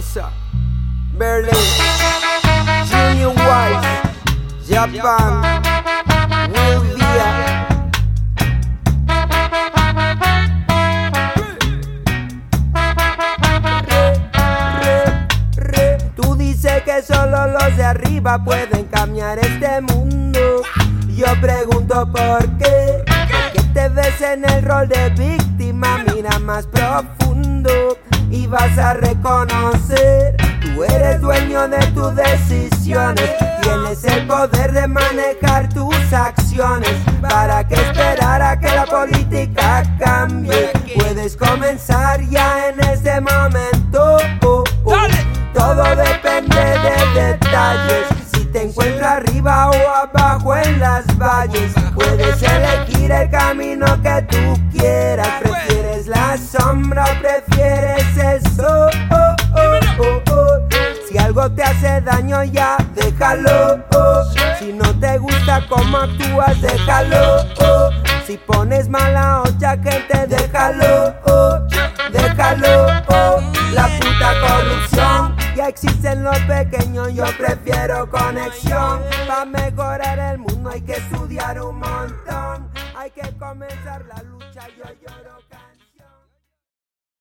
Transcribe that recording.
Tulsa, Berlin, Junior Wise, Japan, Will Via. Tú dices que solo los de arriba pueden cambiar este mundo. Yo pregunto por qué. Que te ves en el rol de víctima, mira más profundo vas a reconocer. Tú eres dueño de tus decisiones, tienes el poder de manejar tus acciones. ¿Para que esperar a que la política cambie? Puedes comenzar ya en este momento. Oh, oh. Todo depende de detalles. Si te encuentras arriba o abajo en las valles, puedes elegir el camino que tú quieras. ¿Prefieres la sombra prefieres eso? Oh, oh, oh, oh. Si algo te hace daño ya, déjalo. Si no te gusta cómo actúas, déjalo. Si pones mala ocha gente, déjalo. Déjalo. La puta corrupción. Ya existen los pequeños, yo prefiero conexión. Para mejorar el mundo hay que estudiar un montón. Hay que comenzar la lucha, yo lloro.